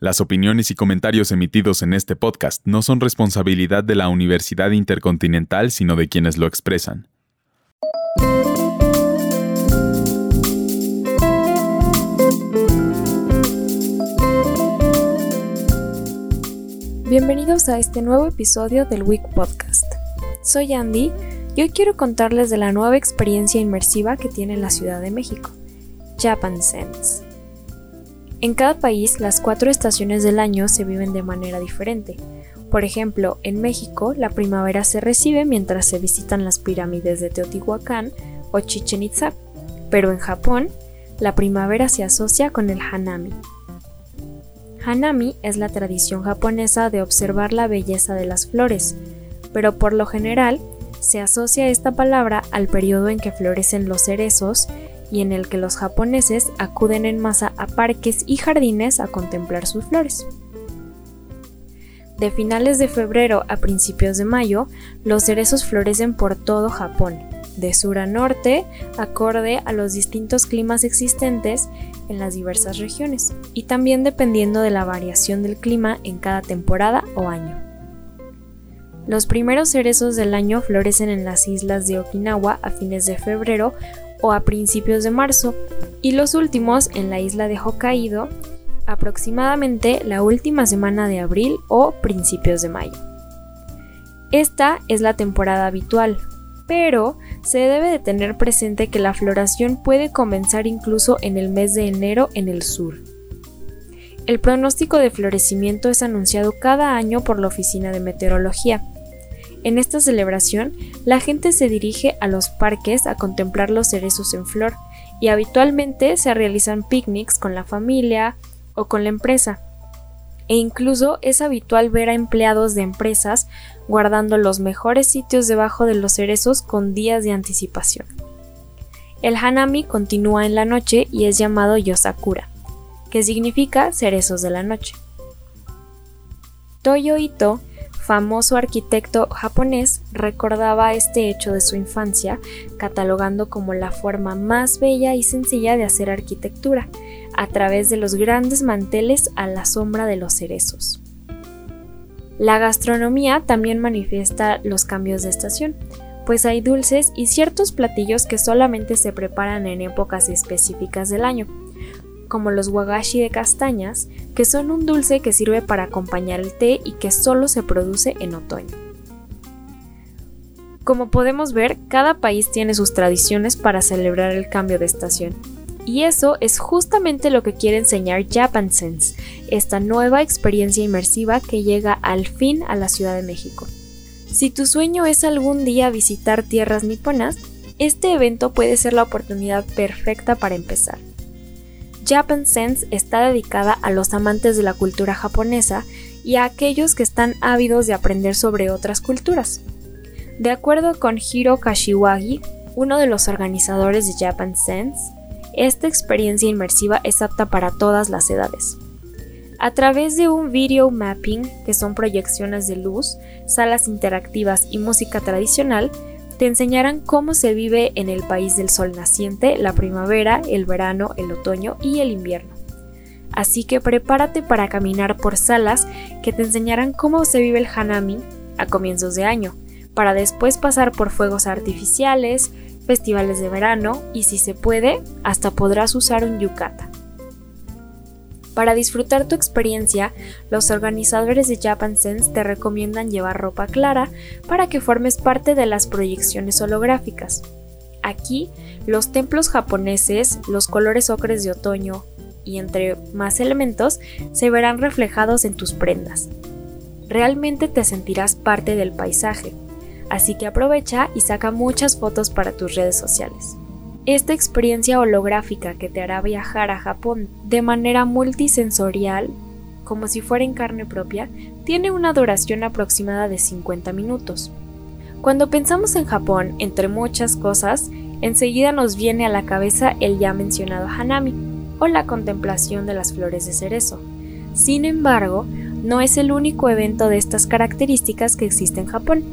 Las opiniones y comentarios emitidos en este podcast no son responsabilidad de la Universidad Intercontinental, sino de quienes lo expresan. Bienvenidos a este nuevo episodio del Week Podcast. Soy Andy y hoy quiero contarles de la nueva experiencia inmersiva que tiene la Ciudad de México, Japan Sense. En cada país, las cuatro estaciones del año se viven de manera diferente. Por ejemplo, en México, la primavera se recibe mientras se visitan las pirámides de Teotihuacán o Chichen Itza, pero en Japón, la primavera se asocia con el Hanami. Hanami es la tradición japonesa de observar la belleza de las flores, pero por lo general se asocia esta palabra al periodo en que florecen los cerezos y en el que los japoneses acuden en masa a parques y jardines a contemplar sus flores. De finales de febrero a principios de mayo, los cerezos florecen por todo Japón, de sur a norte, acorde a los distintos climas existentes en las diversas regiones, y también dependiendo de la variación del clima en cada temporada o año. Los primeros cerezos del año florecen en las islas de Okinawa a fines de febrero o a principios de marzo, y los últimos en la isla de Hokkaido aproximadamente la última semana de abril o principios de mayo. Esta es la temporada habitual, pero se debe de tener presente que la floración puede comenzar incluso en el mes de enero en el sur. El pronóstico de florecimiento es anunciado cada año por la Oficina de Meteorología, en esta celebración, la gente se dirige a los parques a contemplar los cerezos en flor y habitualmente se realizan picnics con la familia o con la empresa. E incluso es habitual ver a empleados de empresas guardando los mejores sitios debajo de los cerezos con días de anticipación. El hanami continúa en la noche y es llamado yosakura, que significa cerezos de la noche. Toyo Ito famoso arquitecto japonés recordaba este hecho de su infancia, catalogando como la forma más bella y sencilla de hacer arquitectura, a través de los grandes manteles a la sombra de los cerezos. La gastronomía también manifiesta los cambios de estación, pues hay dulces y ciertos platillos que solamente se preparan en épocas específicas del año, como los wagashi de castañas, que son un dulce que sirve para acompañar el té y que solo se produce en otoño. Como podemos ver, cada país tiene sus tradiciones para celebrar el cambio de estación. Y eso es justamente lo que quiere enseñar Japan Sense, esta nueva experiencia inmersiva que llega al fin a la Ciudad de México. Si tu sueño es algún día visitar tierras niponas, este evento puede ser la oportunidad perfecta para empezar. Japan Sense está dedicada a los amantes de la cultura japonesa y a aquellos que están ávidos de aprender sobre otras culturas. De acuerdo con Hiro Kashiwagi, uno de los organizadores de Japan Sense, esta experiencia inmersiva es apta para todas las edades. A través de un video mapping, que son proyecciones de luz, salas interactivas y música tradicional, te enseñarán cómo se vive en el país del sol naciente, la primavera, el verano, el otoño y el invierno. Así que prepárate para caminar por salas que te enseñarán cómo se vive el Hanami a comienzos de año, para después pasar por fuegos artificiales, festivales de verano y si se puede, hasta podrás usar un yukata. Para disfrutar tu experiencia, los organizadores de Japan Sense te recomiendan llevar ropa clara para que formes parte de las proyecciones holográficas. Aquí, los templos japoneses, los colores ocres de otoño y entre más elementos se verán reflejados en tus prendas. Realmente te sentirás parte del paisaje, así que aprovecha y saca muchas fotos para tus redes sociales. Esta experiencia holográfica que te hará viajar a Japón de manera multisensorial, como si fuera en carne propia, tiene una duración aproximada de 50 minutos. Cuando pensamos en Japón, entre muchas cosas, enseguida nos viene a la cabeza el ya mencionado Hanami, o la contemplación de las flores de cerezo. Sin embargo, no es el único evento de estas características que existe en Japón.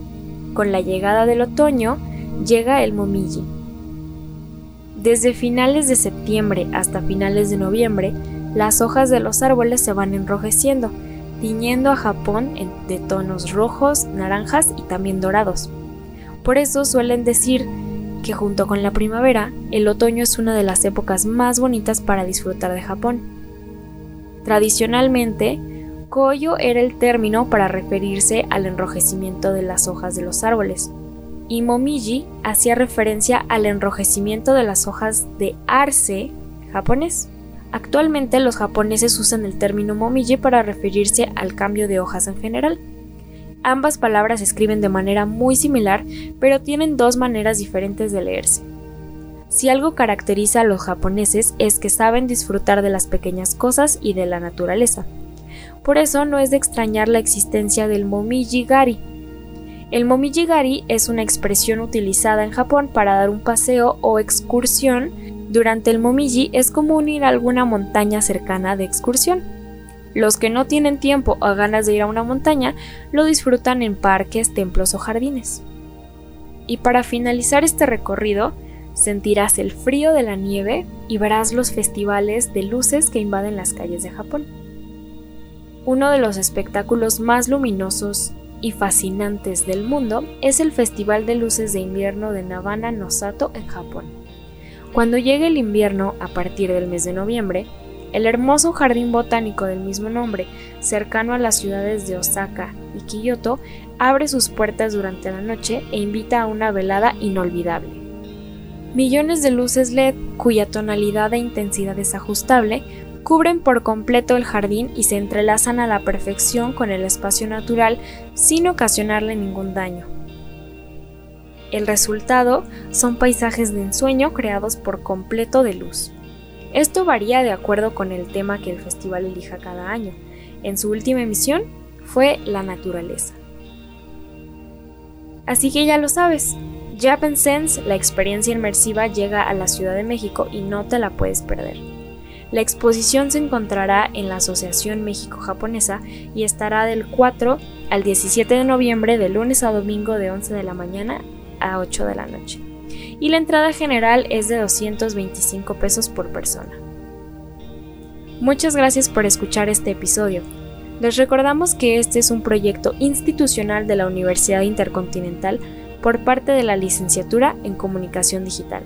Con la llegada del otoño, llega el Momiji, desde finales de septiembre hasta finales de noviembre, las hojas de los árboles se van enrojeciendo, tiñendo a Japón de tonos rojos, naranjas y también dorados. Por eso suelen decir que junto con la primavera, el otoño es una de las épocas más bonitas para disfrutar de Japón. Tradicionalmente, Koyo era el término para referirse al enrojecimiento de las hojas de los árboles, y Momiji hacía referencia al enrojecimiento de las hojas de arce japonés. Actualmente los japoneses usan el término momiji para referirse al cambio de hojas en general. Ambas palabras se escriben de manera muy similar, pero tienen dos maneras diferentes de leerse. Si algo caracteriza a los japoneses es que saben disfrutar de las pequeñas cosas y de la naturaleza. Por eso no es de extrañar la existencia del momiji gari. El momiji gari es una expresión utilizada en Japón para dar un paseo o excursión. Durante el momiji es común ir a alguna montaña cercana de excursión. Los que no tienen tiempo o ganas de ir a una montaña lo disfrutan en parques, templos o jardines. Y para finalizar este recorrido, sentirás el frío de la nieve y verás los festivales de luces que invaden las calles de Japón. Uno de los espectáculos más luminosos y fascinantes del mundo es el Festival de Luces de Invierno de Nabana Nosato en Japón. Cuando llegue el invierno, a partir del mes de noviembre, el hermoso jardín botánico del mismo nombre, cercano a las ciudades de Osaka y Kyoto, abre sus puertas durante la noche e invita a una velada inolvidable. Millones de luces LED, cuya tonalidad e intensidad es ajustable, cubren por completo el jardín y se entrelazan a la perfección con el espacio natural sin ocasionarle ningún daño. El resultado son paisajes de ensueño creados por completo de luz. Esto varía de acuerdo con el tema que el festival elija cada año. En su última emisión fue la naturaleza. Así que ya lo sabes, Japan Sense, la experiencia inmersiva, llega a la Ciudad de México y no te la puedes perder. La exposición se encontrará en la Asociación México-Japonesa y estará del 4 al 17 de noviembre de lunes a domingo de 11 de la mañana a 8 de la noche y la entrada general es de 225 pesos por persona. Muchas gracias por escuchar este episodio. Les recordamos que este es un proyecto institucional de la Universidad Intercontinental por parte de la Licenciatura en Comunicación Digital.